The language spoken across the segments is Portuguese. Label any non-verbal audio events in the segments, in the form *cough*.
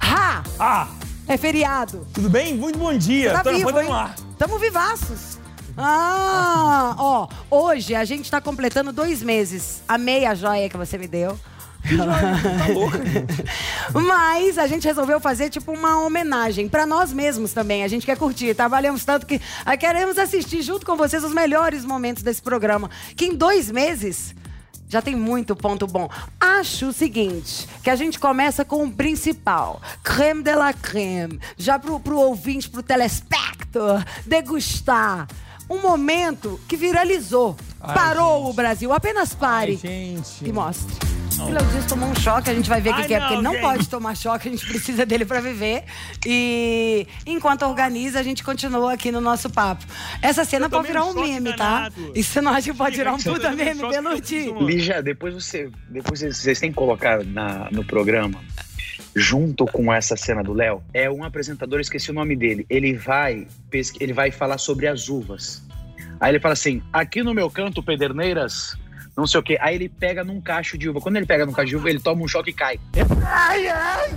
Ha! Ah, É feriado. tudo bem? Muito bom dia. Tá Tô vivo. Tamo vivaços. Ah, ó, hoje a gente tá completando dois meses. Amei a joia que você me deu. Tá louca? *laughs* Mas a gente resolveu fazer tipo uma homenagem pra nós mesmos também. A gente quer curtir. Trabalhamos tanto que ah, queremos assistir junto com vocês os melhores momentos desse programa. Que em dois meses já tem muito ponto bom. Acho o seguinte, que a gente começa com o principal. Creme de la creme. Já pro, pro ouvinte, pro telespector, degustar. Um momento que viralizou. Ai, Parou gente. o Brasil. Apenas pare Ai, gente. e mostre. O Léo Dias tomou um choque, a gente vai ver o que, que é, não, porque ele não pode tomar choque, a gente precisa dele pra viver. E enquanto organiza, a gente continua aqui no nosso papo. Essa cena pode virar um um meme, tá? Isso não acha que pode virar um puta meme, preciso- Lígia, depois você. Depois vocês, têm que colocar na, no programa, junto com essa cena do Léo, é um apresentador, eu esqueci o nome dele. Ele vai, ele vai falar sobre as uvas. Aí ele fala assim: aqui no meu canto, Pederneiras, não sei o quê. Aí ele pega num cacho de uva. Quando ele pega num cacho de uva, ele toma um choque e cai.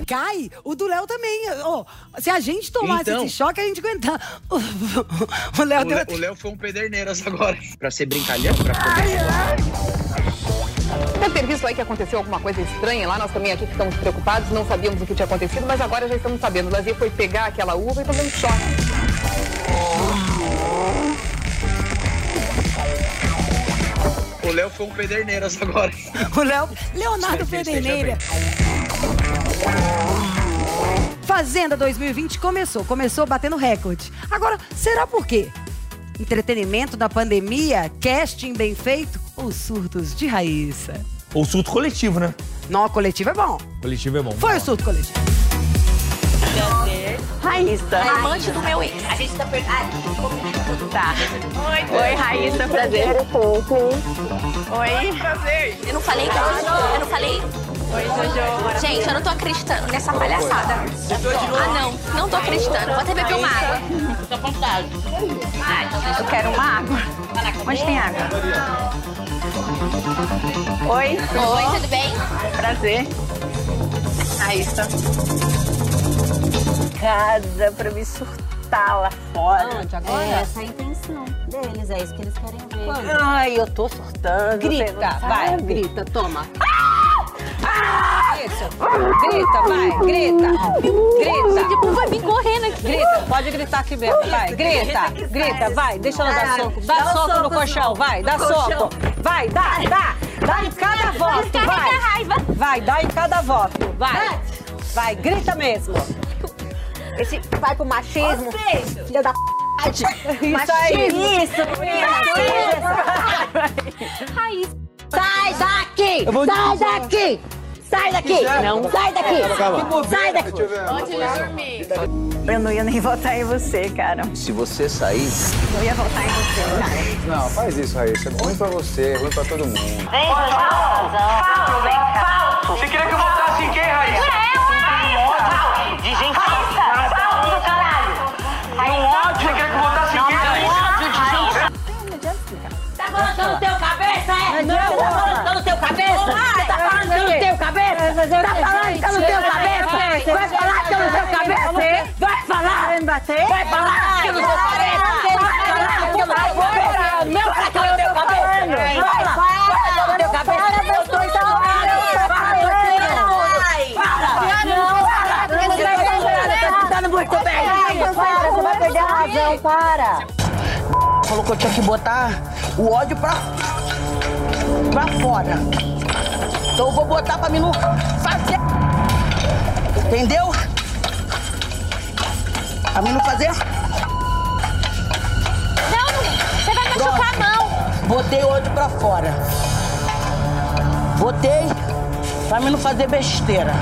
Cai, o do Léo também. Ó, se a gente tomasse Então. esse choque, a gente aguentar. *laughs* O Léo O deu o Léo foi um Pederneiras agora. *laughs* pra ser brincalhão, pra poder. Deve ter visto aí que aconteceu alguma coisa estranha lá. Nós também aqui ficamos preocupados, não sabíamos o que tinha acontecido, mas agora já estamos sabendo. O Lazier foi pegar aquela uva e tomou um choque. O Léo foi um Pederneiras agora. *laughs* O Léo, Leonardo Seja Pedreneira. Fazenda 2020 começou, começou batendo recorde. Agora, será por quê? Entretenimento da pandemia, casting bem feito ou surtos de Raíssa? Ou surto coletivo, né? Não, coletivo é bom. Coletivo é bom. Foi o surto coletivo. Raíssa. Amante do meu ex. A gente tá perguntando. Tá. Oi, Oi, Raíssa, prazer. Oi. Prazer. Eu não falei que eu, eu não falei. Oi, Jojo. Gente, eu não tô acreditando nessa palhaçada. Ah, não. Não tô acreditando. Vou até beber uma água. Fica à vontade. Eu quero uma água. Onde tem água? Oi. Oi, tudo bem? Prazer. Raíssa. Casa pra me surtar lá fora. Onde agora? É essa a intenção deles, é isso que eles querem ver. Ai, eu tô surtando. Grita, não vai, sabe? grita, toma. Isso. Grita, vai, grita. Grita. Tipo, vai vir correndo aqui. Grita, pode gritar aqui mesmo, vai, grita, grita, vai, deixa ela dar soco, dá soco no colchão, vai, dá soco, vai, dá, dá, dá em cada voto, vai, vai, dá em cada voto, vai, vai, grita mesmo. Esse vai pro machismo, filha da p***. Isso aí. Isso, Raiz. Sai daqui! Sai daqui! Sai daqui! Não, sai daqui! Sai daqui! Eu não ia nem votar em você, cara. Se você sair. Eu ia votar em você, cara. Não, faz isso, Raíssa. É ruim pra você, é ruim pra todo mundo. Você queria que eu votasse em quem, Raíssa? É, De gente Falso, caralho. No ódio. Você queria que eu votasse em quem? Tá falando que eu não tenho cabeça, é? Não, tá falando que eu não tenho cabeça? Você tá falando que eu não tenho cabeça? Tá falando que eu não tenho cabeça? Vai falar que eu não tenho cabeça? Vai falar? Vai bater? Vai falar que eu não tenho cabeça? Vai falar que eu não tenho cabeça? Meu, fala que eu não tenho cabeça? Fala! Fala que eu não tenho cabeça! Eu tô entalado! Para, você vai perder a razão, para. Falou que eu tinha que botar o ódio pra, pra fora. Então eu vou botar pra mim não fazer. Entendeu? Pra mim não fazer. Não, você vai machucar a mão. Botei o ódio pra fora. Botei pra mim não fazer besteira.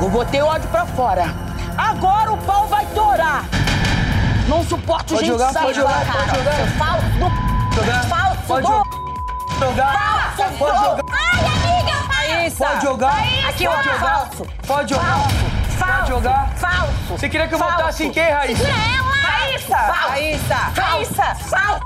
Eu botei o ódio pra fora. Agora o pau vai torar. Não suporto Pode gente jogar, sair pode jogar, cara. pode jogar. Falso do... Jogar. Falso Pode do... jogar. Falso Pode do... jogar. Ai, amiga! Raíssa. Pode jogar. Aqui, ó. Pode jogar. Falso. Pode jogar. Falso. Pode jogar. Falso. Você queria que eu Falso. votasse em quem, Raíssa? Segura ela. Raíssa. Raíssa. Raíssa. Falso.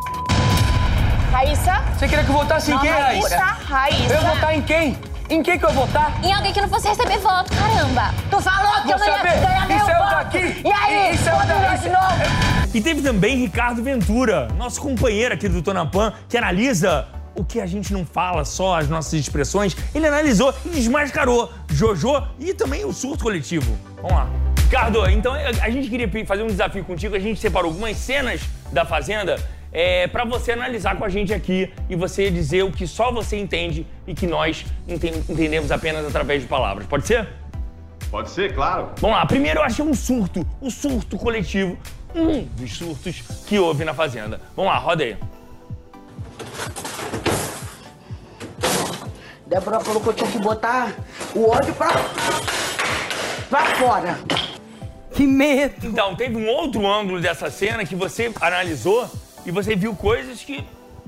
Raíssa. Você queria que eu votasse em quem, Raíssa? Raíssa. Raíssa. Eu ia votar em quem? Em quem que eu ia votar? Em alguém que não fosse receber voto, caramba. Tu falou que eu não Vou ia ganhar meu voto. daqui. E aí? Isso é o Vamos daqui. de novo. E teve também Ricardo Ventura, nosso companheiro aqui do Tonapan, que analisa o que a gente não fala, só as nossas expressões. Ele analisou e desmascarou Jojo e também o surto coletivo. Vamos lá. Ricardo, então a gente queria fazer um desafio contigo. A gente separou algumas cenas da Fazenda é, para você analisar com a gente aqui e você dizer o que só você entende e que nós enten- entendemos apenas através de palavras. Pode ser? Pode ser, claro. Vamos lá, primeiro eu achei um surto, o surto coletivo, um dos surtos que houve na Fazenda. Vamos lá, roda aí. Débora falou que eu tinha que botar o ódio pra, pra fora. Que medo! Então, teve um outro ângulo dessa cena que você analisou e você viu coisas que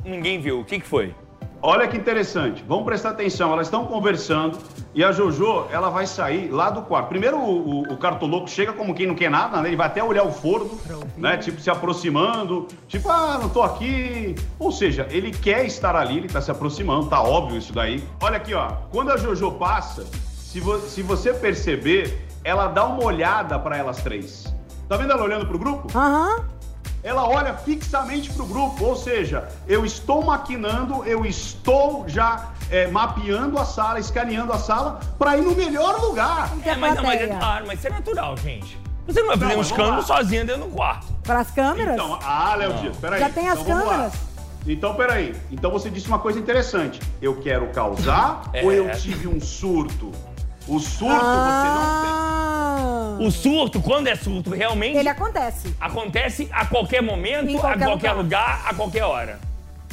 ninguém viu. O que, que foi? Olha que interessante. Vamos prestar atenção. Elas estão conversando e a Jojo, ela vai sair lá do quarto. Primeiro, o, o, o cartoloco chega como quem não quer nada, né? Ele vai até olhar o forno, né? Tipo, se aproximando. Tipo, ah, não tô aqui. Ou seja, ele quer estar ali, ele tá se aproximando, tá óbvio isso daí. Olha aqui, ó. Quando a Jojo passa, se, vo- se você perceber, ela dá uma olhada para elas três. Tá vendo ela olhando pro grupo? Aham. Ela olha fixamente para o grupo, ou seja, eu estou maquinando, eu estou já é, mapeando a sala, escaneando a sala para ir no melhor lugar. É, mas, não, mas é claro, mas isso é natural, gente. Você não vai fazer Não, um escândalo lá. sozinha dentro do quarto. Para as câmeras? Então, ah, Léo Dias, peraí. Já tem as então, câmeras? Então, peraí. Então você disse uma coisa interessante. Eu quero causar *laughs* É. ou eu tive um surto? O surto você Ah. O surto, quando é surto, realmente Ele acontece. acontece a qualquer momento, Em a qualquer qualquer lugar. lugar, a qualquer hora.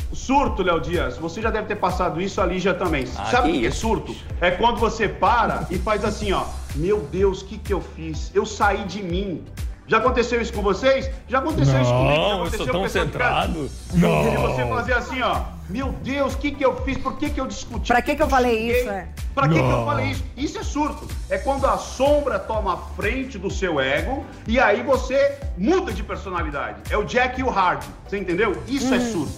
não. Surto, Léo Dias, você já deve ter passado isso, a Lígia também. Ah, Sabe o que que é surto? É quando você para e faz assim, ó. Meu Deus, o que, que eu fiz? Eu saí de mim. Já aconteceu isso com vocês? Já aconteceu isso comigo? Já Não, eu aconteceu sou tão centrado. E você fazer assim, ó. Meu Deus, o que, que eu fiz? Por que, que eu discuti? Pra que que eu falei isso, é? Pra que, que eu falei isso? Isso é surto. É quando a sombra toma a frente do seu ego e aí você muda de personalidade. É o Jack e o Hard. Você entendeu? Isso é surto.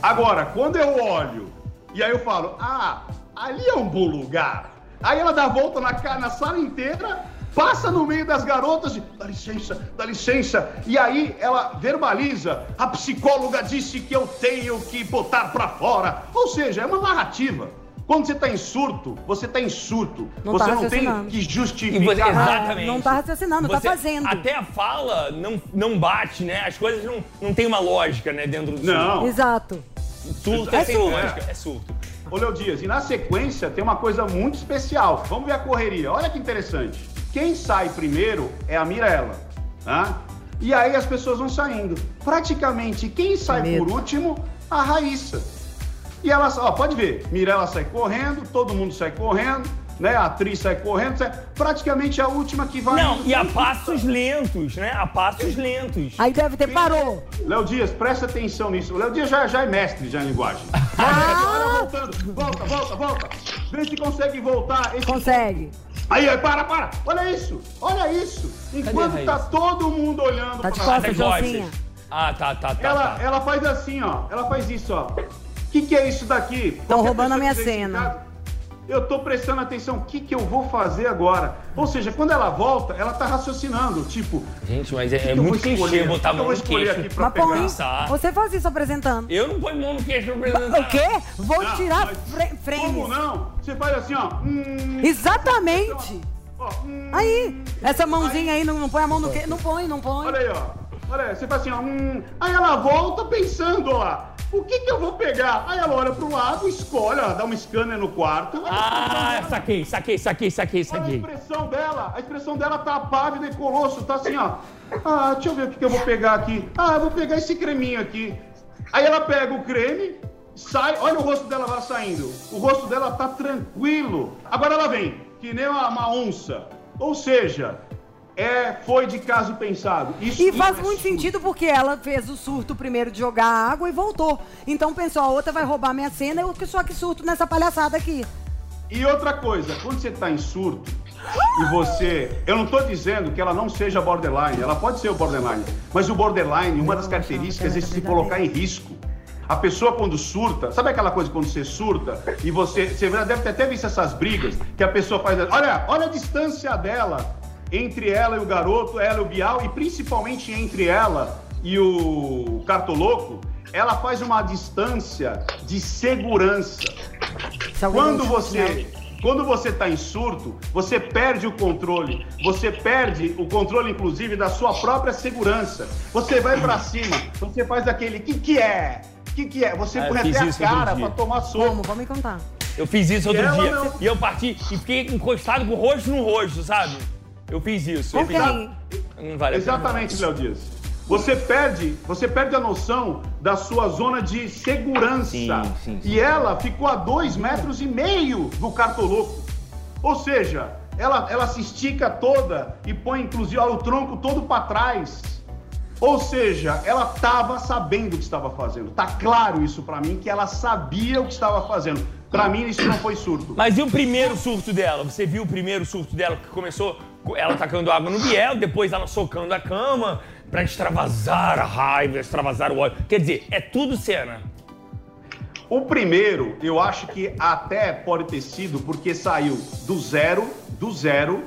Agora, quando eu olho e aí eu falo, ah, ali é um bom lugar. Aí ela dá a volta na, na sala inteira, passa no meio das garotas e dá licença, dá licença. E aí ela verbaliza, a psicóloga disse que eu tenho que botar pra fora. Ou seja, é uma narrativa. Quando você tá em surto, você tá em surto. Não você tá não tem que E você- justificar. exatamente. não tá raciocinando, tá Você- fazendo. Até a fala não, não bate, né? As coisas não, não tem uma lógica, né, dentro do Não. Exato. surto. Surto é, É sem surto. lógica, é surto. Ô, Léo Dias, e na sequência tem uma coisa muito especial. Vamos ver a correria. Olha que interessante. Quem sai primeiro é a Mirella. Tá? E aí as pessoas vão saindo. Praticamente, quem sai Medo. por último? A Raíssa. E ela, ó, pode ver, Mirella sai correndo, todo mundo sai correndo, né? A atriz sai correndo, sai... praticamente a última que vai. Não, e a passos lentos, né? A passos lentos. Aí deve ter parou. Léo Dias, presta atenção nisso. O Léo Dias já, já é mestre já em linguagem. Ah! Olha, voltando. Volta, volta, volta. Vê se consegue voltar. Esse Consegue. Aí, aí, para, para! Olha isso! Olha isso! Enquanto tá todo mundo olhando Tá pra costas, costas. Ah, tá, tá, tá. ela, tá. ela faz assim, ó. Ela faz isso, ó. O que, que é isso daqui? Tão Qualquer roubando a minha cena. Eu tô prestando atenção. O que, que eu vou fazer agora? Ou seja, quando ela volta, ela tá raciocinando. Tipo, Gente, mas é, que é eu muito clichê botar a que eu mão vou no queixo. aqui pra Mas põe. Você faz isso apresentando. Eu não ponho mão no queixo pra apresentar. O quê? Vou Não, tirar fre- frames. Como não? Você faz assim, ó. Hum, Exatamente. ó, hum, Aí, essa mãozinha aí, não, não põe a mão no quê? Não põe, não põe. Olha aí, ó. Olha aí, você faz assim, ó. Hum, aí ela volta pensando, ó. O que que eu vou pegar? Aí ela olha pro lado, escolhe, ó, dá uma scanner no quarto. Ah, dela. saquei, saquei, saquei, saquei, Olha a saquei. expressão dela. A expressão dela tá pávida e colosso. Tá assim, ó. Ah, deixa eu ver o que, que eu vou pegar aqui. Ah, eu vou pegar esse creminho aqui. Aí ela pega o creme, sai, olha o rosto dela lá saindo. O rosto dela tá tranquilo. Agora ela vem, que nem uma, uma onça. Ou seja, é, foi de caso pensado. Isso, E faz é muito surto. sentido porque ela fez o surto primeiro de jogar água e voltou. Então pensou, a outra vai roubar minha cena, eu que só que surto nessa palhaçada aqui. E outra coisa, quando você tá em surto e você. Eu não tô dizendo que ela não seja borderline, ela pode ser o borderline, mas o borderline, uma das características é se colocar em risco. A pessoa quando surta, sabe aquela coisa quando você surta e você. Você deve ter até visto essas brigas que a pessoa faz. Olha, olha a distância dela entre ela e o garoto, ela e o Bial, e principalmente entre ela e o Cartoloco, ela faz uma distância de segurança. Quando você, quando você está em surto, você perde o controle. Você perde o controle, inclusive, da sua própria segurança. Você vai pra cima, você faz aquele que que é? Que que é? Você Ah, põe até a cara dia. pra tomar soco. Como? Vamos me contar. Eu fiz isso outro E dia. não. E eu parti e fiquei encostado com o rosto no rosto, sabe? Eu fiz isso. Com eu fiz... Não vale a pena. Exatamente, Léo Dias. Você perde, você perde a noção da sua zona de segurança. Sim, sim, sim. E ela ficou a dois metros e meio do cartoloco. Ou seja, ela, ela se estica toda e põe inclusive ó, o tronco todo para trás. Ou seja, ela estava sabendo o que estava fazendo. Tá claro isso para mim que ela sabia o que estava fazendo. Para mim isso não foi surto. Mas e o primeiro surto dela? Você viu o primeiro surto dela que começou com ela tacando água no Biel, depois ela socando a cama pra extravasar a raiva, extravasar o ódio. Quer dizer, é tudo cena. O primeiro, eu acho que até pode ter sido porque saiu do zero, do zero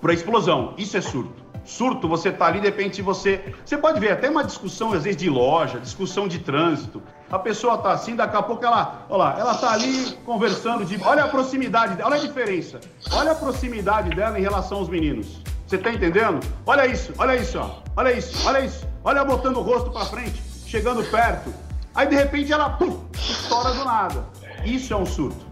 para explosão. Isso é surto. Surto, você tá ali, de repente você. Você pode ver até uma discussão, às vezes, de loja, discussão de trânsito. A pessoa tá assim, daqui a pouco ela. Olha lá, ela tá ali conversando de. Olha a proximidade olha a diferença. Olha a proximidade dela em relação aos meninos. Você tá entendendo? Olha isso, olha isso, ó. Olha isso, olha isso. Olha ela botando o rosto pra frente, chegando perto. Aí de repente ela pum, estoura do nada. Isso é um surto.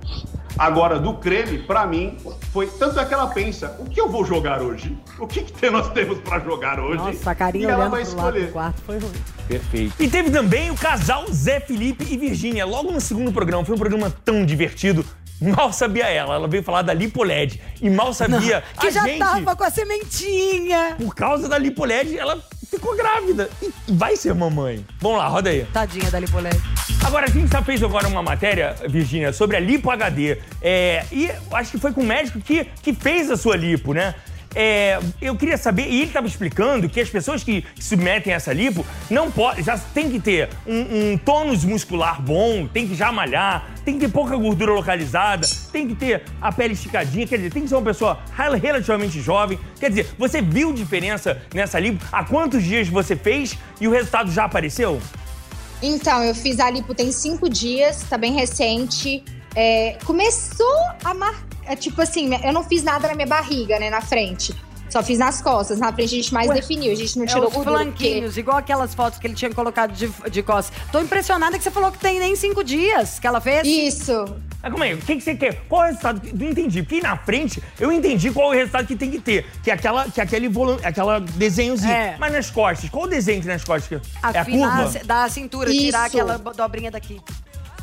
Agora, do creme, pra mim, foi. Tanto é que ela pensa: o que eu vou jogar hoje? O que, que nós temos pra jogar hoje? Nossa, a carinha e ela vai lado escolher. quarto foi ruim. Perfeito. E teve também o casal Zé Felipe e Virgínia, logo no segundo programa. Foi um programa tão divertido. Mal sabia ela, ela veio falar da Lipoled. E mal sabia Que a já gente, tava com a sementinha. por causa da Lipoled, ela ficou grávida. E vai ser mamãe. Vamos lá, roda aí. Tadinha da Lipoled. Agora, a gente já fez agora uma matéria, Virgínia, sobre a lipo HD. É, e acho que foi com o médico que, que fez a sua lipo, né? É, eu queria saber, e ele estava explicando que as pessoas que submetem essa lipo não pode, já tem que ter um, um tônus muscular bom, tem que já malhar, tem que ter pouca gordura localizada, tem que ter a pele esticadinha, quer dizer, tem que ser uma pessoa rel- relativamente jovem. Quer dizer, você viu diferença nessa lipo? Há quantos dias você fez e o resultado já apareceu? Então, eu fiz a lipo tem cinco dias, tá bem recente. É, começou a marcar. Tipo assim, eu não fiz nada na minha barriga, né, na frente. Só fiz nas costas. Na frente a gente mais Ué, definiu, a gente não É tirou os gordura. flanquinhos, igual aquelas fotos que ele tinha colocado de, de costas. Tô impressionada que você falou que tem nem cinco dias que ela fez. Isso. Mas calma aí, o que, que você quer? Qual é o resultado? Não entendi. Porque na frente eu entendi qual é o resultado que tem que ter. Que é, aquela, que é aquele volu- aquela desenhozinho. É. Mas nas costas, qual o desenho que tem nas costas? é a Afinar curva? da cintura, tirar Isso. aquela bo- dobrinha daqui.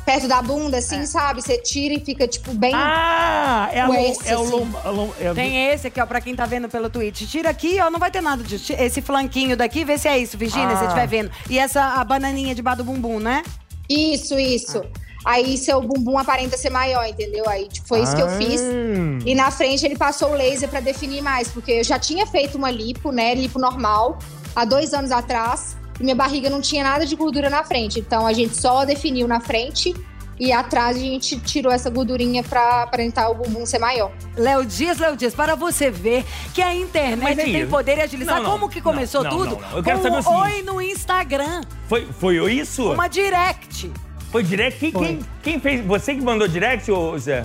Perto da bunda, assim, sabe? Você tira e fica, tipo, bem. Ah, é, a esse, é o assim. lom- a lom- é o- Tem esse aqui, ó, pra quem tá vendo pelo Twitch. Tira aqui, ó, não vai ter nada disso. Esse flanquinho daqui, vê se é isso, Virgínia, Ah. se você estiver vendo. E essa, a bananinha debaixo do bumbum, né? Isso, isso. Aí seu bumbum aparenta ser maior, entendeu? Aí tipo, foi isso que eu fiz. Ah. E na frente ele passou o laser pra definir mais, porque eu já tinha feito uma lipo, né? Lipo normal, há dois anos atrás. E minha barriga não tinha nada de gordura na frente. Então a gente só definiu na frente e atrás a gente tirou essa gordurinha pra aparentar o bumbum ser maior. Léo Dias, Léo Dias, para você ver que a internet Mas tem poder e agilizar. Não, não, Como que começou não, tudo? não, não. Eu quero Com saber o um seguinte. oi no Instagram. Foi, foi isso? Uma direct. Foi direct? Quem, quem, quem fez? Você que mandou direct, ô Zé?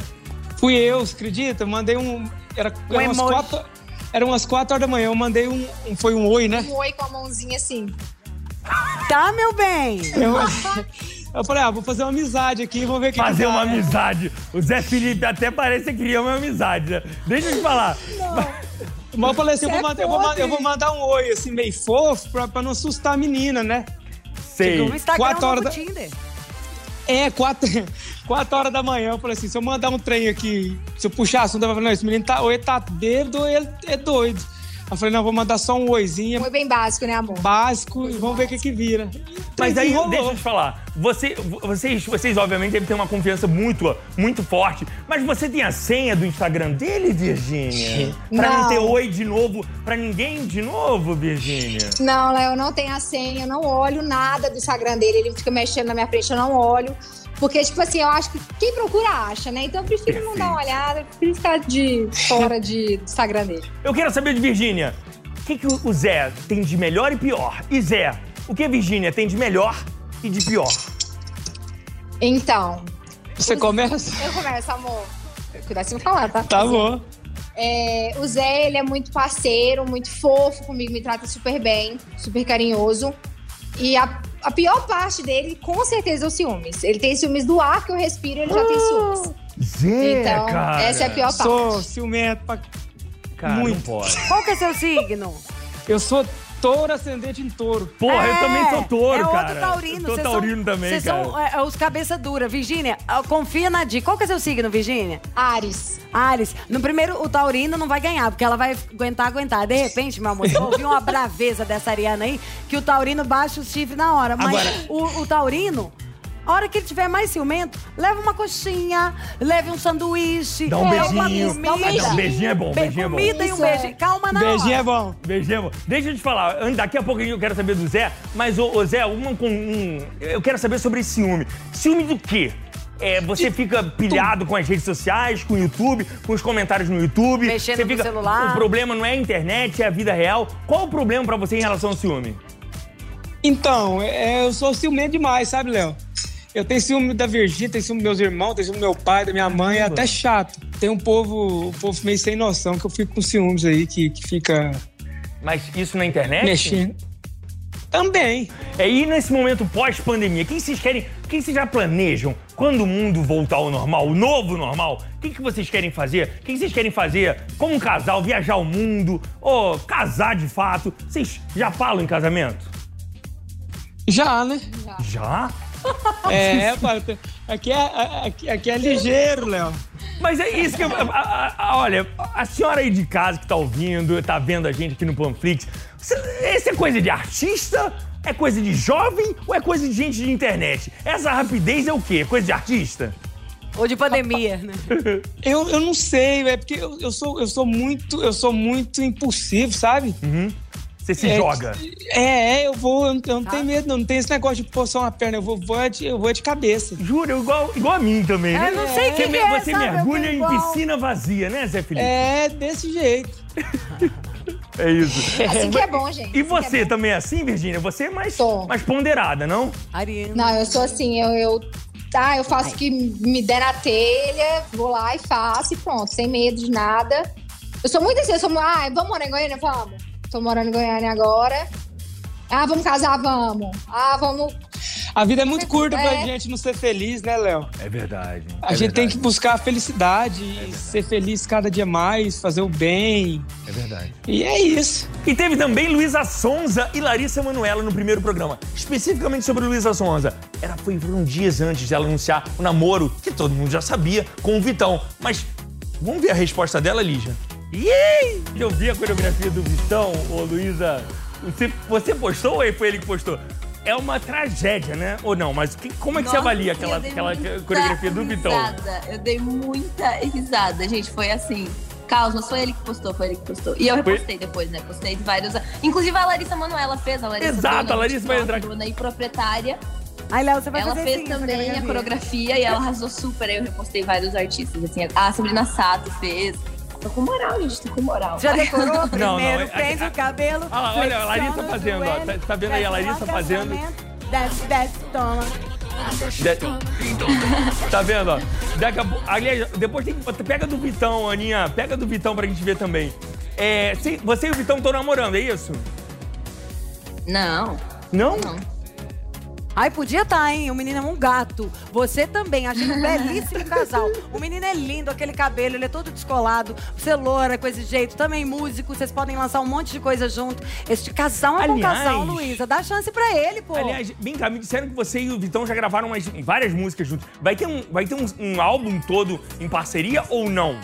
Fui eu, você acredita? Mandei um. Era, Um eram umas quatro, eram umas quatro horas da manhã. Eu mandei um. um- foi um oi, né? Um oi com a mãozinha assim. Tá, meu bem? Eu, eu falei, ah, vou fazer uma amizade aqui, vou ver o que Fazer que uma amizade. O Zé Felipe até parece que queria uma amizade, né? Deixa eu te falar. Mas eu falei assim, eu vou, é mandar, eu, vou, ma- podre. eu vou mandar um oi, assim, meio fofo, pra, pra não assustar a menina, né? Sei. No Instagram, Quatro horas da- Tinder. É, quatro, *laughs* quatro horas da manhã. Eu falei assim: se eu mandar um trem aqui, se eu puxar assunto, eu vou falar: não, esse menino tá, ou ele tá bêbado ou ele é doido. Eu falei: não, vou mandar só um oizinho. Foi bem básico, né, amor? Básico e vamos ver o que que vira. Mas aí, deixa eu te falar. Você, vocês, vocês, obviamente, devem ter uma confiança muito, muito forte. Mas você tem a senha do Instagram dele, Virgínia? Pra não. Não. ter oi de novo, pra ninguém de novo, Virgínia? Não, Léo, eu não tenho a senha, eu não olho nada do Instagram dele, ele fica mexendo na minha frente, eu não olho. Porque, tipo assim, eu acho que quem procura acha, né? Então eu prefiro não dar uma olhada, eu prefiro ficar de fora de, do Instagram dele. Eu quero saber de Virgínia. O que, que o Zé tem de melhor e pior? E Zé, o que a Virgínia tem de melhor e de pior? Então. Você começa? Eu começo, amor. Cuidado se me falar, tá? Tá bom. É, o Zé, ele é muito parceiro, muito fofo comigo, me trata super bem, super carinhoso. E a, a pior parte dele, com certeza, é o ciúmes. Ele tem ciúmes do ar que eu respiro, ele já tem ciúmes. Zé, Então, cara. essa é a pior parte. Sou ciumento pra... Cara, muito. não pode. Qual que é seu signo? Eu sou touro ascendente em touro. Porra, eu também sou touro, é cara. outro taurino. Eu sou Vocês taurino são, também, Vocês são é, é, os cabeça dura. Virgínia, ah, confia na Di. Qual que é seu signo, Virgínia? Ares. Ares. No primeiro, o taurino não vai ganhar, porque ela vai aguentar, aguentar. De repente, meu amor, vai ouvir uma *laughs* braveza dessa Ariana aí, que o taurino baixa o chifre na hora. Mas Agora- o, o taurino... A hora que ele tiver mais ciumento, leva uma coxinha, leve um sanduíche. Dá um é, uma beijinho. comida. Dá um beijinho. Um beijinho é bom, Be- beijinho é bom. Comida e um é. beijo. Calma na Beijinho hora. é bom. Beijinho. é bom. Deixa eu te falar, daqui a pouco eu quero saber do Zé, mas, ô, ô, Zé, uma com um, eu quero saber sobre ciúme. Ciúme do quê? É, você fica pilhado com as redes sociais, com o YouTube, com os comentários no YouTube. Mexendo você no fica, celular. O problema não é a internet, é a vida real. Qual o problema pra você em relação ao ciúme? Então, é, eu sou ciumento demais, sabe, Léo? Eu tenho ciúme da Virgínia, tenho ciúme dos meus irmãos, tenho ciúme do meu pai, da minha mãe, é até chato. Tem um povo, um povo meio sem noção que eu fico com ciúmes aí, que, que fica Mas isso na internet? mexendo. Também. É, e nesse momento pós-pandemia, o que vocês querem, o que vocês já planejam quando o mundo voltar ao normal, o novo normal? O que, que vocês querem fazer? O que, que vocês querem fazer como um casal, viajar o mundo, ou casar de fato? Vocês já falam em casamento? Já, né? Já? *laughs* É, pai, aqui é, aqui, aqui é ligeiro, Léo. Mas é isso que eu. a- a- a- olha, a senhora aí de casa que tá ouvindo, tá vendo a gente aqui no Panflix, isso é coisa de artista? É coisa de jovem ou é coisa de gente de internet? Essa rapidez é o quê? É coisa de artista? Ou de pandemia, né? *laughs* Eu, eu não sei, é porque eu, eu sou, eu sou muito, eu sou muito impulsivo, sabe? Você se É, joga. É, é, eu vou, eu não, eu não tenho medo, não, não tem esse negócio de pôr só uma perna, eu vou, vou, é de, eu vou é de cabeça. Juro, igual, igual a mim também, né? Eu não sei o que Você, que é, você sabe? Mergulha em piscina vazia, né, Zé Felipe? É desse jeito. *laughs* É isso. Assim que é bom, gente. E Assim que é você bom. também é assim, Virgínia? Você é mais, mais ponderada, não? Ariana. Não, eu sou assim, eu, eu, tá, eu faço o que me der na telha, vou lá e faço e pronto, sem medo de nada. Eu sou muito assim, eu sou, ah, vamos morar em Goiânia? Vamos. Tô morando em Goiânia agora. Ah, vamos casar? Vamos. Ah, vamos. A vida é muito curta pra É. gente não ser feliz, né, Léo? É verdade. A gente tem que buscar a felicidade, ser feliz cada dia mais, fazer o bem. É verdade. E é isso. E teve também Luísa Sonza e Larissa Manoela no primeiro programa. Especificamente sobre Luísa Sonza. Era, foi foram dias antes de ela anunciar o namoro, que todo mundo já sabia, com o Vitão. Mas vamos ver a resposta dela, Lígia. Yay! Eu vi a coreografia do Vitão, ô Luísa. Você, você postou ou foi ele que postou? É uma tragédia, né? Ou não? Mas que- como é que você Nossa, avalia eu aquela, aquela coreografia do Vitão? risada. Eu dei muita risada, gente. Foi assim. Caos, não foi ele que postou, foi ele que postou. E eu Foi- repostei depois, né? Postei vários. Inclusive a Larissa Manoela fez, a Larissa Exato, Bruna, a Larissa vai entrar- Bruna aí, proprietária. Ai, Léo, você vai ela fazer fez assim, também a coreografia. coreografia e ela arrasou super. Aí eu repostei vários artistas, assim. A Sabrina Sato fez. Tô com moral, gente, tô com moral. Já decorou? *laughs* Não, não, Primeiro é- prende o cabelo. Lá, olha, a Larissa fazendo, ó. Tá- tá vendo aí a Larissa fazendo? Desce, desce, toma. De- Tá vendo, ó? Daqui a pou- Aliás, depois tem que. Pega do Vitão, Aninha. Pega do Vitão pra gente ver também. É, cê- você e o Vitão estão namorando, é isso? Não. Não? Não. Ai, podia estar, hein? O menino é um gato. Você também, achei um *laughs* belíssimo casal. O menino é lindo, aquele cabelo, ele é todo descolado. Você é loura, com esse jeito. Também músico, vocês podem lançar um monte de coisa junto. Este casal é um Aliás- casal, Luísa. Dá chance pra ele, pô. Aliás, vem cá, me disseram que você e o Vitão já gravaram umas- várias músicas juntos. Vai ter, um, vai ter um, um álbum todo em parceria ou não?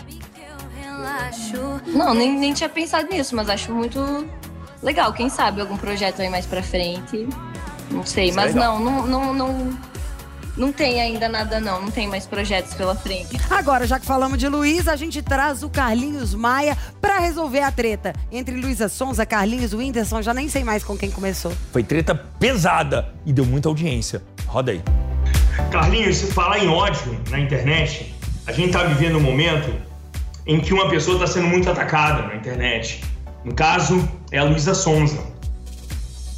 Não, nem, nem tinha pensado nisso, mas acho muito legal. Quem sabe algum projeto aí mais pra frente. Não sei, Isso é mas legal. não, não, não, não, não tem ainda nada, não. Não tem mais projetos pela frente. Agora, já que falamos de Luísa, a gente traz o Carlinhos Maia pra resolver a treta. Entre Luísa Sonza, Carlinhos, Whindersson, já nem sei mais com quem começou. Foi treta pesada e deu muita audiência. Roda aí. Carlinhos, se falar em ódio na internet, a gente tá vivendo um momento em que uma pessoa está sendo muito atacada na internet. No caso, é a Luísa Sonza.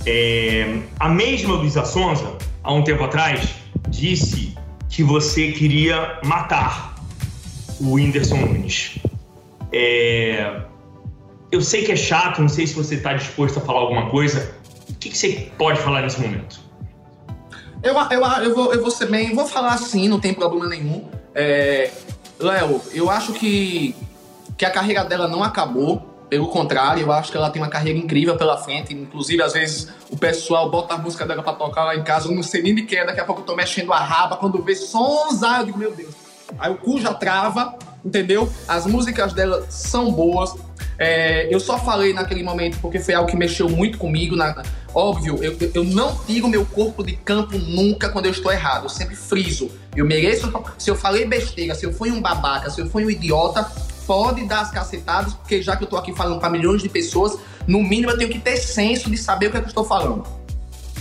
É, a mesma Luísa Sonza, há um tempo atrás, disse que você queria matar o Whindersson Nunes. É, eu sei que é chato, não sei se você está disposto a falar alguma coisa. O que, que você pode falar nesse momento? Eu, eu, eu, vou, eu vou ser bem, vou falar assim, não tem problema nenhum. É, Léo, eu acho que, que a carreira dela não acabou. Pelo contrário, eu acho que ela tem uma carreira incrível pela frente. Inclusive, às vezes, o pessoal bota a música dela pra tocar lá em casa, eu não sei nem de quem é. Daqui a pouco eu tô mexendo a raba, quando vê sonza, eu digo, meu Deus. Aí o cu já trava, entendeu? As músicas dela são boas. É, eu só falei naquele momento porque foi algo que mexeu muito comigo. Na, óbvio, eu- eu não tiro meu corpo de campo nunca quando eu estou errado. Eu sempre friso. Eu mereço. Se eu falei besteira, se eu fui um babaca, se eu fui um idiota, pode dar as cacetadas, porque já que eu tô aqui falando para milhões de pessoas, no mínimo eu tenho que ter senso de saber o que, é que eu estou falando.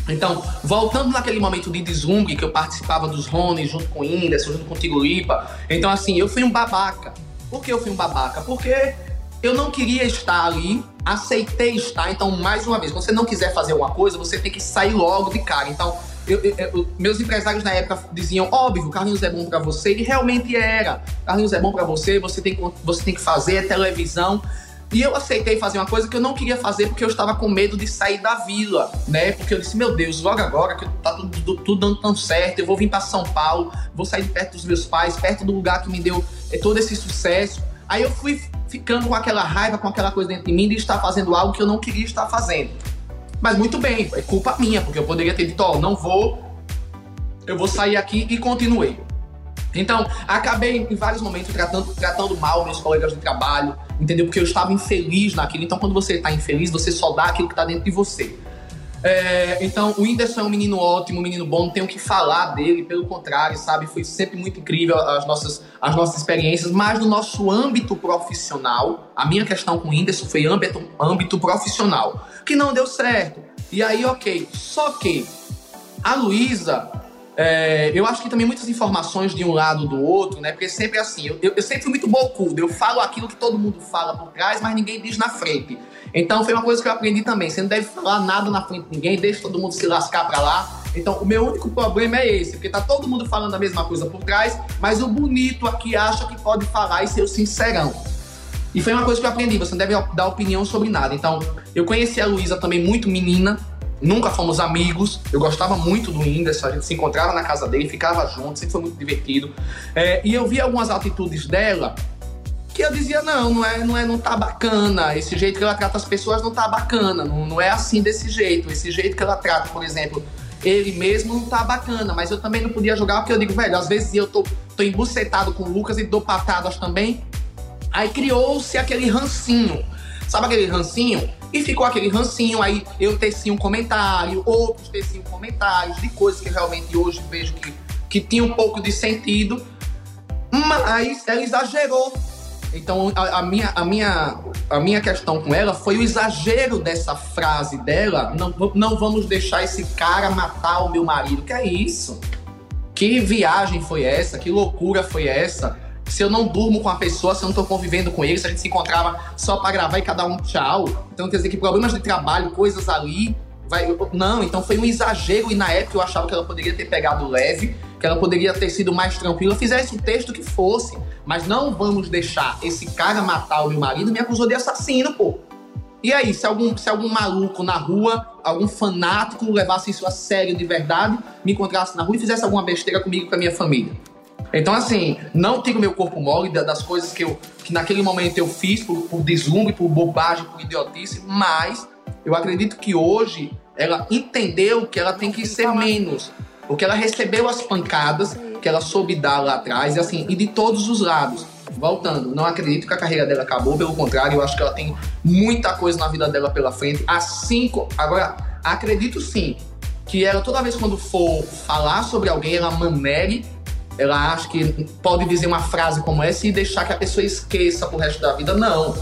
Então, voltando naquele momento de deslumbre que eu participava dos Rony junto com o Whindersson, junto com o Tigo Lipa. Então, assim, eu fui um babaca. Por que eu fui um babaca? Porque eu não queria estar ali, aceitei estar. Então, mais uma vez, quando você não quiser fazer uma coisa, você tem que sair logo de cara. Então, eu- eu- eu- meus empresários na época diziam: óbvio, Carlinhos é bom pra você, e realmente era. Carlinhos é bom pra você, você tem, você tem que fazer, é televisão. E eu aceitei fazer uma coisa que eu não queria fazer porque eu estava com medo de sair da vila, né? Porque eu disse, meu Deus, logo agora que tá tudo, tudo- tudo dando tão certo, eu vou vir para São Paulo, vou sair de perto dos meus pais, perto do lugar que me deu eh, todo esse sucesso. Aí eu fui ficando com aquela raiva, com aquela coisa dentro de mim de estar fazendo algo que eu não queria estar fazendo. Mas muito bem, é culpa minha, porque eu poderia ter dito, ó, não vou, eu vou sair aqui e continuei. Então, acabei em vários momentos tratando, tratando mal meus colegas de trabalho, entendeu? Porque eu estava infeliz naquilo. Então, quando você está infeliz, você só dá aquilo que está dentro de você. É, então, o Whindersson é um menino ótimo, um menino bom, não tenho o que falar dele, pelo contrário, sabe? Foi sempre muito incrível as nossas, as nossas experiências, mas no nosso âmbito profissional, a minha questão com o Whindersson foi âmbito, âmbito profissional, que não deu certo. E aí, ok, só que a Luísa, é, eu acho que também muitas informações de um lado do outro, né? Porque sempre é assim, eu, eu- sempre fui muito bocudo, eu falo aquilo que todo mundo fala por trás, mas ninguém diz na frente. Então foi uma coisa que eu aprendi também. Você não deve falar nada na frente de ninguém, deixa todo mundo se lascar pra lá. Então o meu único problema é esse, porque tá todo mundo falando a mesma coisa por trás, mas o bonito aqui acha que pode falar e ser o sincerão. E foi uma coisa que eu aprendi, você não deve dar opinião sobre nada. Então, eu conheci a Luísa também muito menina, nunca fomos amigos, eu gostava muito do Whindersson, a gente se encontrava na casa dele, ficava junto, sempre foi muito divertido. É, e eu vi algumas atitudes dela que eu dizia, não, não é, não é, não tá bacana, esse jeito que ela trata as pessoas não tá bacana, não, não é assim desse jeito, esse jeito que ela trata, por exemplo, ele mesmo não tá bacana, mas eu também não podia jogar porque eu digo, velho, às vezes eu tô, tô embucetado com o Lucas e dou patadas também, Aí criou-se aquele rancinho. Sabe aquele rancinho? E ficou aquele rancinho, aí eu tecia um comentário, outros teciam comentários de coisas que realmente hoje vejo que, que tinha um pouco de sentido, mas ela exagerou. Então a, a minha, a, minha, a minha questão com ela foi o exagero dessa frase dela. Não, não vamos deixar esse cara matar o meu marido. Que é isso? Que viagem foi essa? Que loucura foi essa? Se eu não durmo com a pessoa, se eu não tô convivendo com ele, se a gente se encontrava só pra gravar e cada um tchau. Então quer dizer que problemas de trabalho, coisas ali. Vai... Não, então foi um exagero e na época eu achava que ela poderia ter pegado leve, que ela poderia ter sido mais tranquila, fizesse o texto que fosse. Mas não vamos deixar esse cara matar o meu marido, me acusou de assassino, pô. E aí, se algum, se algum maluco na rua, algum fanático levasse isso a sério de verdade, me encontrasse na rua e fizesse alguma besteira comigo e com a minha família? Então, assim, não tiro meu corpo mole da- das coisas que eu que naquele momento eu fiz por, por deslumbre, por bobagem, por idiotice, mas eu acredito que hoje ela entendeu que ela tem que ser menos. Porque ela recebeu as pancadas que ela soube dar lá atrás, e assim, e de todos os lados. Voltando, não acredito que a carreira dela acabou, pelo contrário, eu acho que ela tem muita coisa na vida dela pela frente. Assim, agora, acredito sim que ela, toda vez quando for falar sobre alguém, ela manere, ela acha que pode dizer uma frase como essa e deixar que a pessoa esqueça pro resto da vida. Não.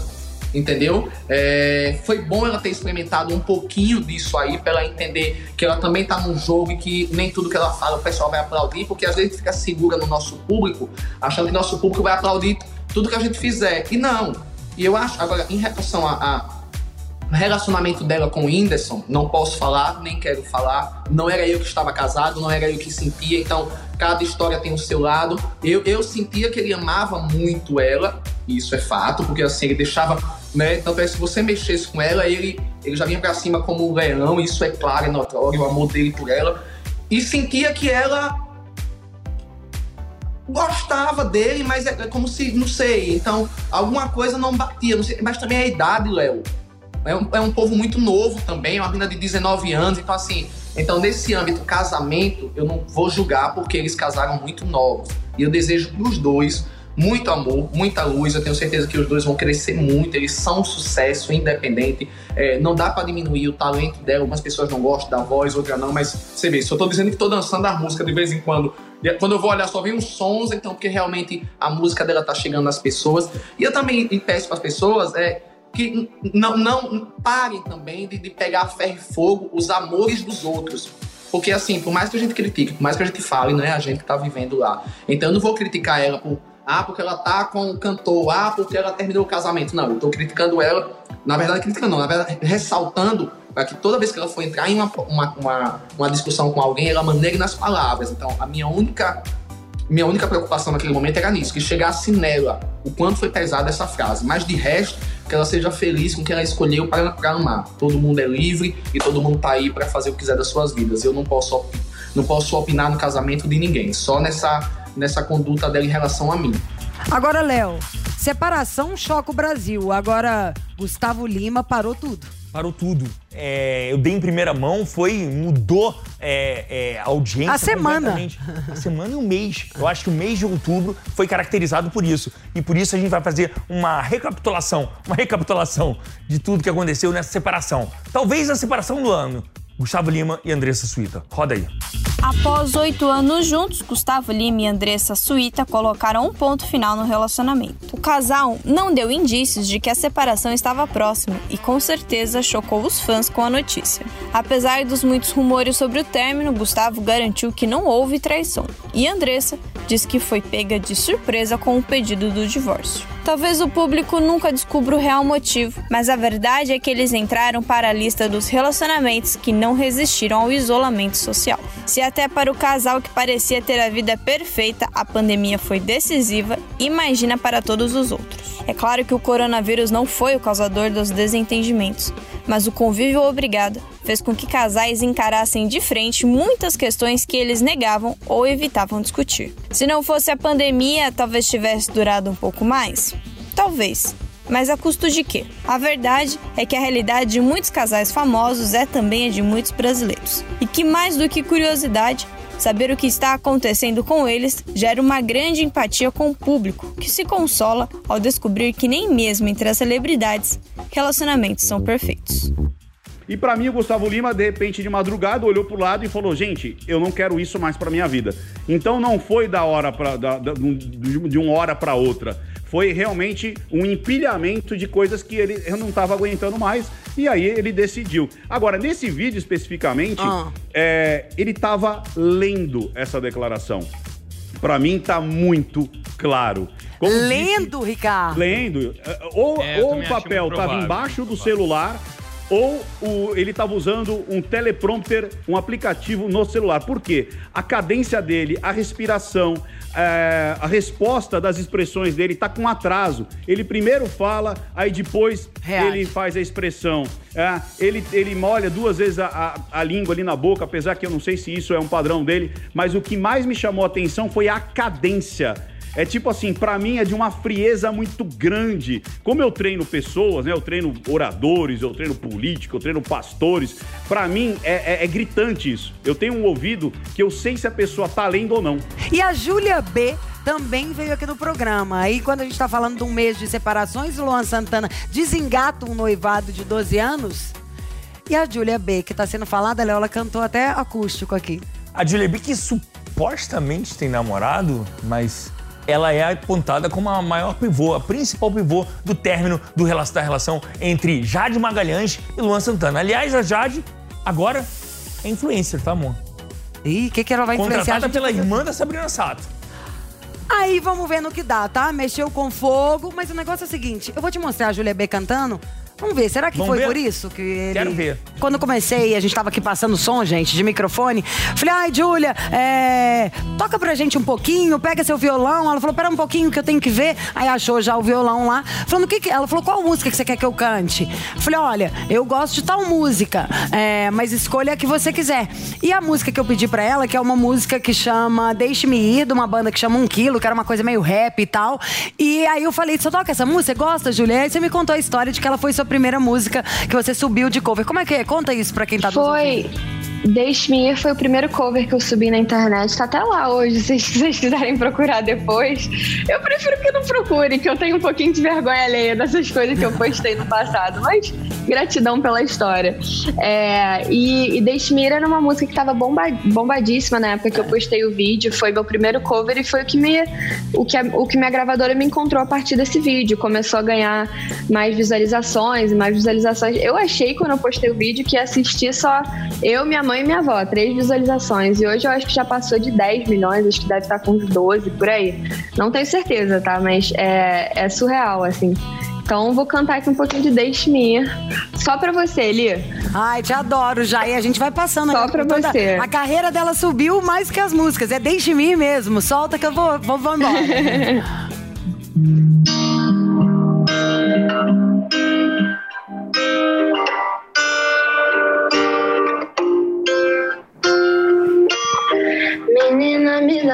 Entendeu? É, foi bom ela ter experimentado um pouquinho disso aí, pra ela entender que ela também tá num jogo e que nem tudo que ela fala o pessoal vai aplaudir, porque às vezes fica segura no nosso público, achando que nosso público vai aplaudir tudo que a gente fizer. E não. E eu acho, agora, em relação a, a relacionamento dela com o Whindersson, não posso falar, nem quero falar. Não era eu que estava casado, não era eu que sentia, então cada história tem o seu lado. Eu, eu sentia que ele amava muito ela, isso é fato, porque assim, ele deixava, né? Tanto é que se você mexesse com ela, ele, ele já vinha pra cima como um leão, isso é claro, é notório, o amor dele por ela. E sentia que ela gostava dele, mas é como se, não sei, então alguma coisa não batia, não sei, mas também é a idade, Léo. É um, é um povo muito novo também, é uma menina de 19 anos, então assim, então nesse âmbito casamento, eu não vou julgar porque eles casaram muito novos. E eu desejo pros dois muito amor, muita luz, eu tenho certeza que os dois vão crescer muito, eles são um sucesso independente, É, não dá pra diminuir o talento dela, algumas pessoas não gostam da voz, outras não, mas você vê, se eu tô dizendo que tô dançando a música de vez em quando, e quando eu vou olhar só vem uns sons, então porque realmente a música dela tá chegando nas pessoas. E eu também peço para as pessoas é, que não, não parem também de, de pegar ferro e fogo os amores dos outros. Porque assim, por mais que a gente critique, por mais que a gente fale, não é a gente que tá vivendo lá. Então eu não vou criticar ela por ah, porque ela tá com o cantor, ah, porque ela terminou o casamento. Não, eu tô criticando ela, na verdade, criticando não, na verdade, ressaltando para que toda vez que ela for entrar em uma, uma, uma, uma discussão com alguém, ela maneire nas palavras. Então, a minha única minha única preocupação naquele momento era nisso, que chegasse nela o quanto foi pesada essa frase. Mas de resto, que ela seja feliz com o que ela escolheu para, para amar. Todo mundo é livre e todo mundo tá aí para fazer o que quiser das suas vidas. Eu não posso, não posso opinar no casamento de ninguém, só nessa, nessa conduta dela em relação a mim. Agora, Léo, separação choca o Brasil. Agora, Gustavo Lima parou tudo. Parou tudo. É, eu dei em primeira mão, foi, mudou é, é, a audiência. A semana. A semana e o mês. Eu acho que o mês de outubro foi caracterizado por isso. E por isso a gente vai fazer uma recapitulação, uma recapitulação de tudo que aconteceu nessa separação. Talvez a separação do ano. Gustavo Lima e Andressa Suíta. Roda aí. Após oito anos juntos, Gustavo Lima e Andressa Suíta colocaram um ponto final no relacionamento. O casal não deu indícios de que a separação estava próxima e com certeza chocou os fãs com a notícia. Apesar dos muitos rumores sobre o término, Gustavo garantiu que não houve traição e Andressa diz que foi pega de surpresa com o pedido do divórcio. Talvez o público nunca descubra o real motivo, mas a verdade é que eles entraram para a lista dos relacionamentos que não resistiram ao isolamento social. Se até para o casal que parecia ter a vida perfeita a pandemia foi decisiva, imagina para todos os outros. É claro que o coronavírus não foi o causador dos desentendimentos, mas o convívio obrigado fez com que casais encarassem de frente muitas questões que eles negavam ou evitavam discutir. Se não fosse a pandemia, talvez tivesse durado um pouco mais? Talvez. Mas a custo de quê? A verdade é que a realidade de muitos casais famosos é também a de muitos brasileiros. E que mais do que curiosidade, saber o que está acontecendo com eles gera uma grande empatia com o público, que se consola ao descobrir que nem mesmo entre as celebridades, relacionamentos são perfeitos. E pra mim, o Gustavo Lima, de repente, de madrugada, olhou pro lado e falou: Gente, eu não quero isso mais pra minha vida. Então não foi da hora pra, da, da- de uma hora pra outra. Foi realmente um empilhamento de coisas que ele eu não estava aguentando mais. E aí ele decidiu. Agora, nesse vídeo especificamente, é, ele estava lendo essa declaração. Pra mim tá muito claro. Como Lendo, Ricardo. Lendo. É, Ou, É, ou o achei papel estava embaixo do celular, ou o- ele estava usando um teleprompter, um aplicativo no celular. Por quê? A cadência dele, a respiração, é, a resposta das expressões dele está com atraso. Ele primeiro fala, aí depois ele faz a expressão. É, ele, ele molha duas vezes a, a- a língua ali na boca, apesar que eu não sei se isso é um padrão dele, mas o que mais me chamou a atenção foi a cadência. É tipo assim, pra mim é de uma frieza muito grande. Como eu treino pessoas, né? Eu treino oradores, eu treino políticos, eu treino pastores. Pra mim é, é- é gritante isso. Eu tenho um ouvido que eu sei se a pessoa tá lendo ou não. E a Júlia B também veio aqui no programa. Aí, quando a gente tá falando de um mês de separações, o Luan Santana desengata um noivado de 12 anos. E a Júlia B, que tá sendo falada, Léo, ela cantou até acústico aqui. A Julia B, que supostamente tem namorado, mas ela é apontada como a maior pivô, a principal pivô do término do da relação entre Jade Magalhães e Luan Santana. Aliás, a Jade agora é influencer, tá, amor? Ih, o que, que ela vai influenciar? Contratada pela irmã da Sabrina Sato. Aí vamos ver no que dá, tá? Mexeu com fogo, mas o negócio é o seguinte: eu vou te mostrar a Júlia B cantando. Vamos ver, será que Vamos foi ver? por isso que ele. Quero ver. Quando eu comecei, a gente tava aqui passando som, gente, de microfone. Falei, ai, Júlia, é... toca pra gente um pouquinho, pega seu violão. Ela falou, pera um pouquinho que eu tenho que ver. Aí achou já o violão lá. Falando, o que que... Ela falou, qual música que você quer que eu cante? Falei, olha, eu gosto de tal música, é, mas escolha a que você quiser. E a música que eu pedi pra ela, que é uma música que chama Deixe-me Ir, de uma banda que chama Um Quilo, que era uma coisa meio rap e tal. E aí eu falei, você toca essa música? Você gosta, Júlia? Aí você me contou a história de que ela foi sua primeira música que você subiu de cover. Como é que é? Conta isso pra quem tá nos Foi. Deixe-me ir foi o primeiro cover que eu subi na internet. Tá até lá hoje, *laughs* se vocês quiserem procurar depois. Eu prefiro que não procure, que eu tenho um pouquinho de vergonha alheia dessas coisas que eu postei no passado. Mas gratidão pela história. É, e e Deixe-me ir era uma música que tava bomba, bombadíssima na época que eu postei o vídeo. Foi meu primeiro cover e foi o que, me, o, que a, o que minha gravadora me encontrou a partir desse vídeo. Começou a ganhar mais visualizações e mais visualizações. Eu achei quando eu postei o vídeo que ia assistir só eu, minha mãe e minha avó, três visualizações. E hoje eu acho que já passou de 10 milhões, acho que deve estar com uns 12 por aí. Não tenho certeza, tá? Mas é, é surreal, assim. Então vou cantar aqui um pouquinho de Deixe-me ir. Só pra você, Li. Ai, te adoro já. E a gente vai passando Só aqui pra toda- você. A carreira dela subiu mais que as músicas. É Deixe-me ir mesmo. Solta que eu vou, vou, vou embora. *laughs*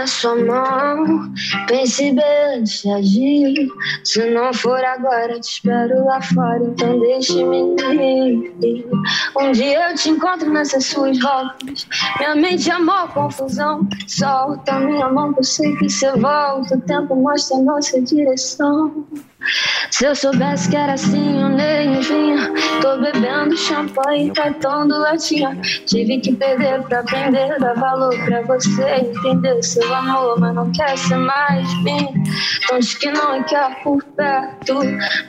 sua mão. Pense bem antes de agir. Se não for agora, te espero lá fora. Então deixe-me ir. Um dia eu te encontro nessas suas roupas. Minha mente é mó confusão. Solta minha mão, eu sei que você volta. O tempo mostra a nossa direção. Se eu soubesse que era assim, eu nem vinha. Tô bebendo champanhe, cartão latinha. Tive que perder pra aprender, dar valor pra você entender seu amor, mas não quer ser mais de mim. Então diz que não quer por perto,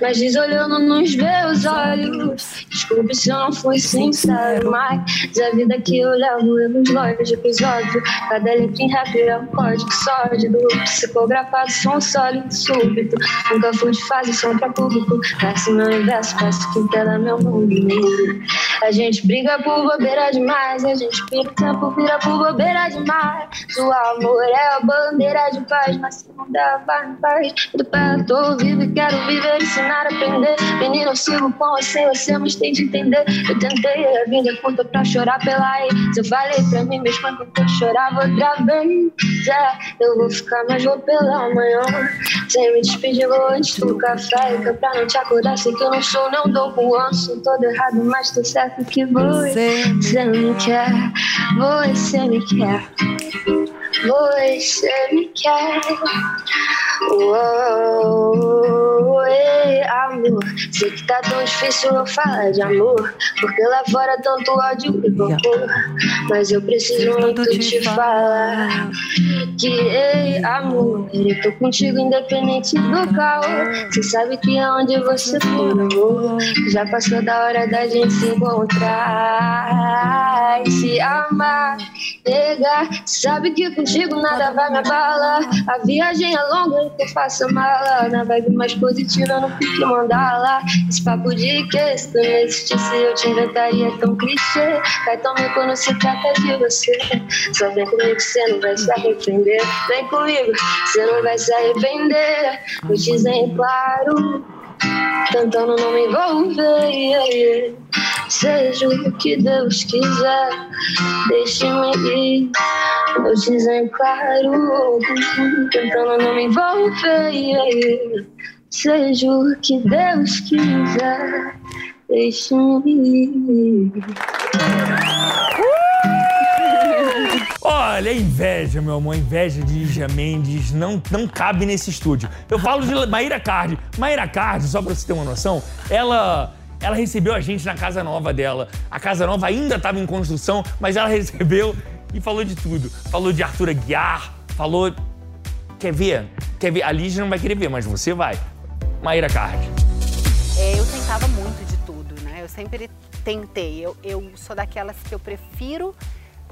mas diz olhando nos meus olhos. Desculpe se eu não fui sincero, mas a vida que eu levo, erros lógicos, óbvio. Cada letra em rap é um código sólido, psicografado, som sólido, súbito. Nunca fui de fase som pra público. Peço meu universo, peço que entenda meu mundo. A gente briga por bobeira demais, a gente pira tempo, vira por bobeira demais. O amor é a bandeira de paz, mas se não dá, vai em paz. Do pé, tô vivo e quero viver, ensinar, aprender. Menino, eu sigo com você, você mas tem de entender. Eu tentei, a vida é curta pra chorar pela ex. Eu falei pra mim mesmo enquanto eu chorava outra vez. É, eu vou ficar, mas vou pela manhã. Sem me despedir, vou antes do café. Que é pra não te acordar, sei que eu não sou, não dou Juan. Sou todo errado, mas tô certo que você, você me quer. Você me quer. Você me quer. Uou, ei, amor. Sei que tá tão difícil eu falar de amor. Porque lá fora tanto ódio e rancor. Mas eu preciso muito te falar. Que, ei, amor. Eu tô contigo independente do caos. Você sabe que é onde você for, vou. Já passou da hora da gente se encontrar. E se amar, pegar. Sabe que contigo nada vai me abalar. A viagem é longa eu faço mala. Na vibe mais positiva, no que mandar lá. Esse papo de que se tu não existisse, eu te inventaria tão clichê. Cai tão bem quando se trata de você. Só vem comigo você não vai se arrepender. Vem comigo, você não vai se arrepender. Vou dizer claro, tentando não me envolver. yeah, yeah. Seja o que Deus quiser, deixe-me ir. Vou dizer claro, tentando não me envolver. yeah. Seja o que Deus quiser, deixe-me ir. Olha, inveja, meu amor, inveja de Lígia Mendes não, não cabe nesse estúdio. Eu falo de Maíra Card. Maíra Card, só pra você ter uma noção, ela, ela recebeu a gente na casa nova dela. A casa nova ainda estava em construção, mas ela *laughs* recebeu e falou de tudo. Falou de Arthur Aguiar, falou. Quer ver? Quer ver? A Lígia não vai querer ver, mas você vai. Maíra Card. É, eu tentava muito de tudo, né? Eu sempre tentei. Eu, eu sou daquelas que eu prefiro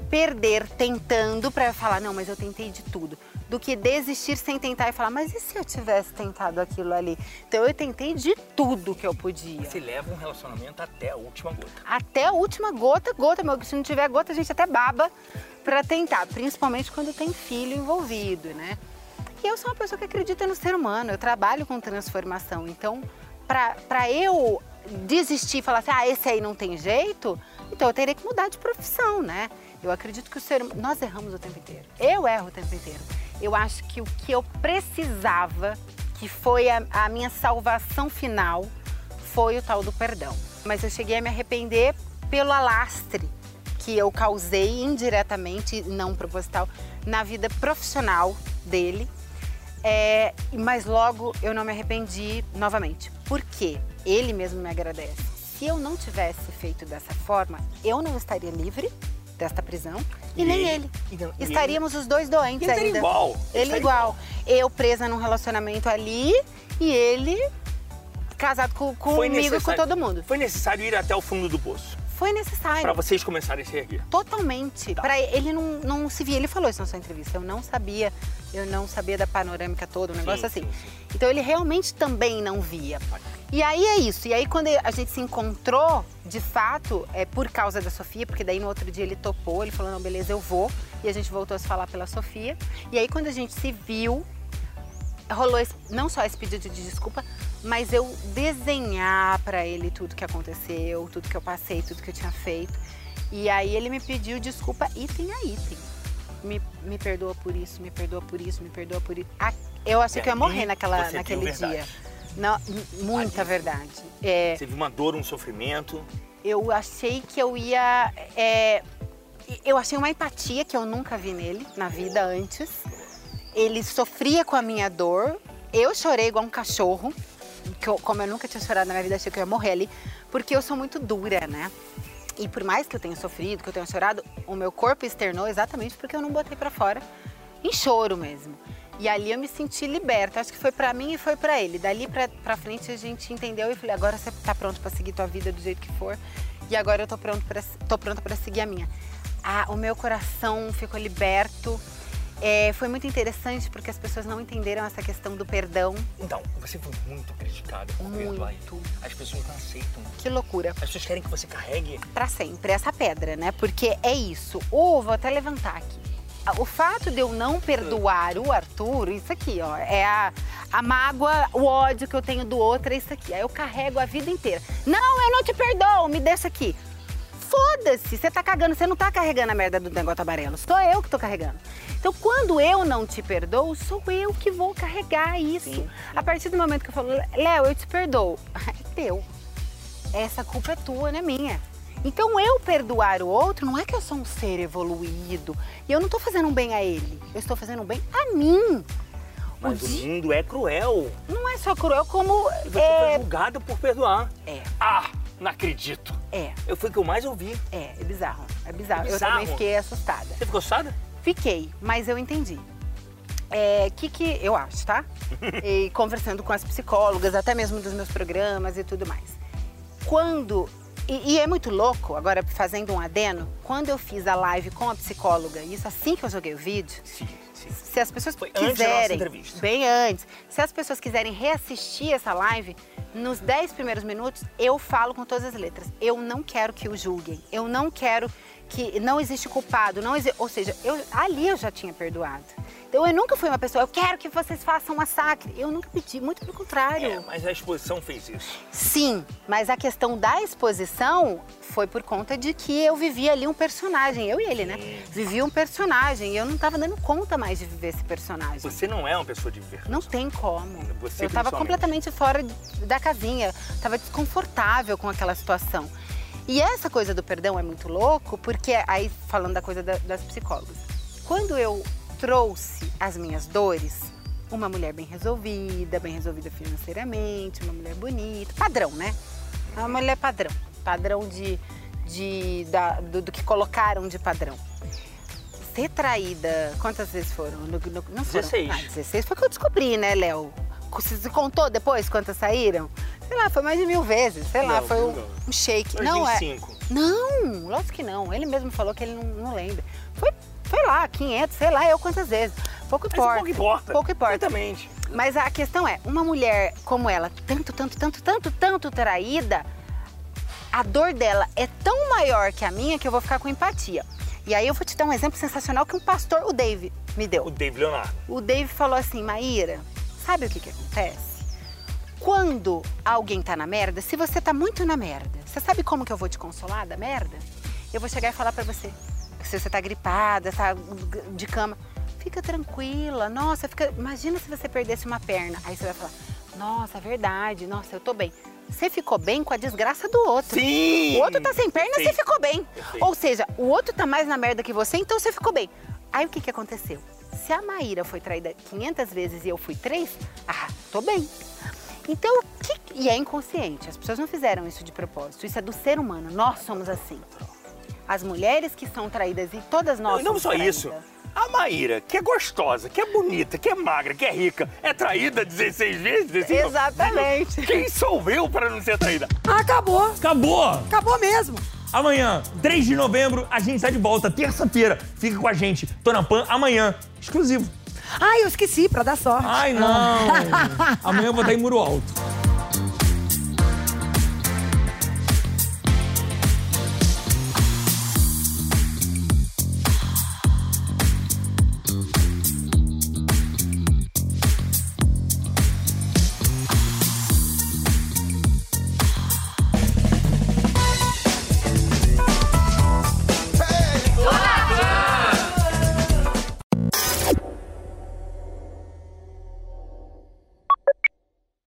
perder tentando pra falar, não, mas eu tentei de tudo, do que desistir sem tentar e falar, mas e se eu tivesse tentado aquilo ali? Então eu tentei de tudo que eu podia. Você leva um relacionamento até a última gota. Até a última gota, gota, meu. Se não tiver gota, a gente até baba pra tentar, principalmente quando tem filho envolvido, né? E eu sou uma pessoa que acredita no ser humano, eu trabalho com transformação. Então, pra eu desistir e falar assim, ah, esse aí não tem jeito, então eu teria que mudar de profissão, né? Eu acredito que o ser hum- nós erramos o tempo inteiro. Eu erro o tempo inteiro. Eu acho que o que eu precisava, que foi a, a minha salvação final, foi o tal do perdão. Mas eu cheguei a me arrepender pelo alastre que eu causei indiretamente, não proposital, na vida profissional dele. É, mas logo eu não me arrependi novamente. Por quê? Ele mesmo me agradece. Se eu não tivesse feito dessa forma, eu não estaria livre desta prisão e, E nem ele? ele. E não- Estaríamos os dois doentes Ele ainda. igual. Ele Ele estaria igual. Eu presa num relacionamento ali e ele casado com, comigo e com todo mundo. Foi necessário ir até o fundo do poço. Foi necessário. Pra vocês começarem a se erguer. Totalmente. Pra ele não, não se via. Ele falou isso na sua entrevista. Eu não sabia, eu não sabia da panorâmica toda, um negócio assim. Então ele realmente também não via. E aí é isso. E aí quando a gente se encontrou, de fato, é por causa da Sofia, porque daí no outro dia ele topou, ele falou, não, beleza, eu vou. E a gente voltou a se falar pela Sofia. E aí quando a gente se viu, rolou esse- não só esse pedido de desculpa, mas eu desenhar pra ele tudo que aconteceu, tudo que eu passei, tudo que eu tinha feito. E aí ele me pediu desculpa item a item. Me, me perdoa por isso, me perdoa por isso, me perdoa por isso. Ah, eu achei que eu ia morrer Ali naquela, naquele dia. Não, muita verdade. É, Você viu uma dor, um sofrimento. eu achei que eu ia. é, eu achei uma empatia que eu nunca vi nele na vida antes. Ele sofria com a minha dor. Eu chorei igual um cachorro. Que eu- como eu nunca tinha chorado na minha vida, achei que eu ia morrer ali. Porque eu sou muito dura, né? E por mais que eu tenha sofrido, que eu tenha chorado, o meu corpo externou exatamente porque eu não botei pra fora em choro mesmo. E ali eu me senti liberta. Acho que foi pra mim e foi pra ele. Dali pra frente a gente entendeu e falei: agora você tá pronto pra seguir tua vida do jeito que for. E agora eu tô, pronto pra, tô pronta pra seguir a minha. Ah, o meu coração ficou liberto. É, foi muito interessante porque as pessoas não entenderam essa questão do perdão. Então, você foi muito criticada por perdoar ele. As pessoas não aceitam. Que loucura. As pessoas querem que você carregue. Pra sempre essa pedra, né? Porque é isso. Ou vou até levantar aqui. O fato de eu não perdoar o Arthur, isso aqui, ó, é a, a mágoa, o ódio que eu tenho do outro, é isso aqui. Aí eu carrego a vida inteira. Não, eu não te perdoo, me deixa aqui. Foda-se, você tá cagando, você não tá carregando a merda do negócio amarelo, sou eu que tô carregando. Então, quando eu não te perdoo, sou eu que vou carregar isso. A partir do momento que eu falo, Léo, eu te perdoo, é teu. Essa culpa é tua, não é minha. Então, eu perdoar o outro não é que eu sou um ser evoluído e eu não tô fazendo um bem a ele, eu estou fazendo um bem a mim. Mas o mundo é cruel. Não é só cruel, como. Você é... foi julgada por perdoar. É. Ah, não acredito. É. Eu fui o que eu mais ouvi. É, é bizarro. É bizarro. É Eu bizarro. também fiquei assustada. Você ficou assustada? Fiquei, mas eu entendi. É, que que eu acho, tá? *laughs* e conversando com as psicólogas, até mesmo dos meus programas e tudo mais. Quando e, e é muito louco, agora fazendo um adeno, quando eu fiz a live com a psicóloga, isso assim que eu joguei o vídeo, Se as pessoas antes nossa quiserem, entrevista. bem antes, se as pessoas quiserem reassistir essa live, nos 10 primeiros minutos eu falo com todas as letras. Eu não quero que o julguem. Eu não quero que não existe culpado, não exi- ou seja, eu, ali eu já tinha perdoado. Então eu nunca fui uma pessoa, eu quero que vocês façam um massacre. Eu nunca pedi, muito pelo contrário. É, mas a exposição fez isso. Sim, mas a questão da exposição foi por conta de que eu vivia ali um personagem, eu e ele, né? Vivia um personagem e eu não tava dando conta mais de viver esse personagem. Você não é uma pessoa de viver. Não tem como. Você eu tava principalmente. completamente fora da casinha, tava desconfortável com aquela situação. E essa coisa do perdão é muito louco, porque aí falando da coisa da- das psicólogas, quando eu trouxe as minhas dores, uma mulher bem resolvida, bem resolvida financeiramente, uma mulher bonita, padrão, né? Uma mulher padrão, padrão de, de da- do, do que colocaram de padrão. Ser traída, quantas vezes foram? No- no- não foram? 16. Ah, 16 foi que eu descobri, né, Léo? Você contou depois quantas saíram? Sei lá, foi mais de mil vezes. Sei lá, Não, foi um, não. um shake. Mas não tem é. cinco. Não, lógico que não. Ele mesmo falou que ele não, não lembra. Foi, foi lá, 500, sei lá, eu quantas vezes. Pouco Mas importa. pouco importa. Pouco importa. Exatamente. Mas a questão é, uma mulher como ela, tanto, tanto, tanto, tanto, tanto traída, a dor dela é tão maior que a minha que eu vou ficar com empatia. E aí eu vou te dar um exemplo sensacional que um pastor, o Dave, me deu. O David Leonardo. O Dave falou assim, Maíra, sabe o que que acontece? Quando alguém tá na merda, se você tá muito na merda, você sabe como que eu vou te consolar da merda? Eu vou chegar e falar pra você, se você tá gripada, tá de cama, fica tranquila, nossa, fica, imagina se você perdesse uma perna. Aí você vai falar, nossa, é verdade, nossa, eu tô bem. Você ficou bem com a desgraça do outro. Sim! O outro tá sem perna, você ficou bem. Perfeito. Ou seja, o outro tá mais na merda que você, então você ficou bem. Aí o que que aconteceu? Se a Maíra foi traída 500 vezes e eu fui 3, ah, tô bem. Então, o que... e é inconsciente, as pessoas não fizeram isso de propósito, isso é do ser humano, nós somos assim. As mulheres que são traídas e todas nós Não, e não somos só traídas. isso. A Maíra, que é gostosa, que é bonita, que é magra, que é rica, é traída 16 vezes? 16? Exatamente. Quem sou eu para não ser traída? Acabou. Acabou! Acabou mesmo. Amanhã, 3 de novembro, a gente tá de volta. Terça-feira, fica com a gente. Tô na Pan amanhã, exclusivo. Ai, eu esqueci, pra dar sorte. Ai, não. *laughs* amanhã eu vou estar em Muro Alto.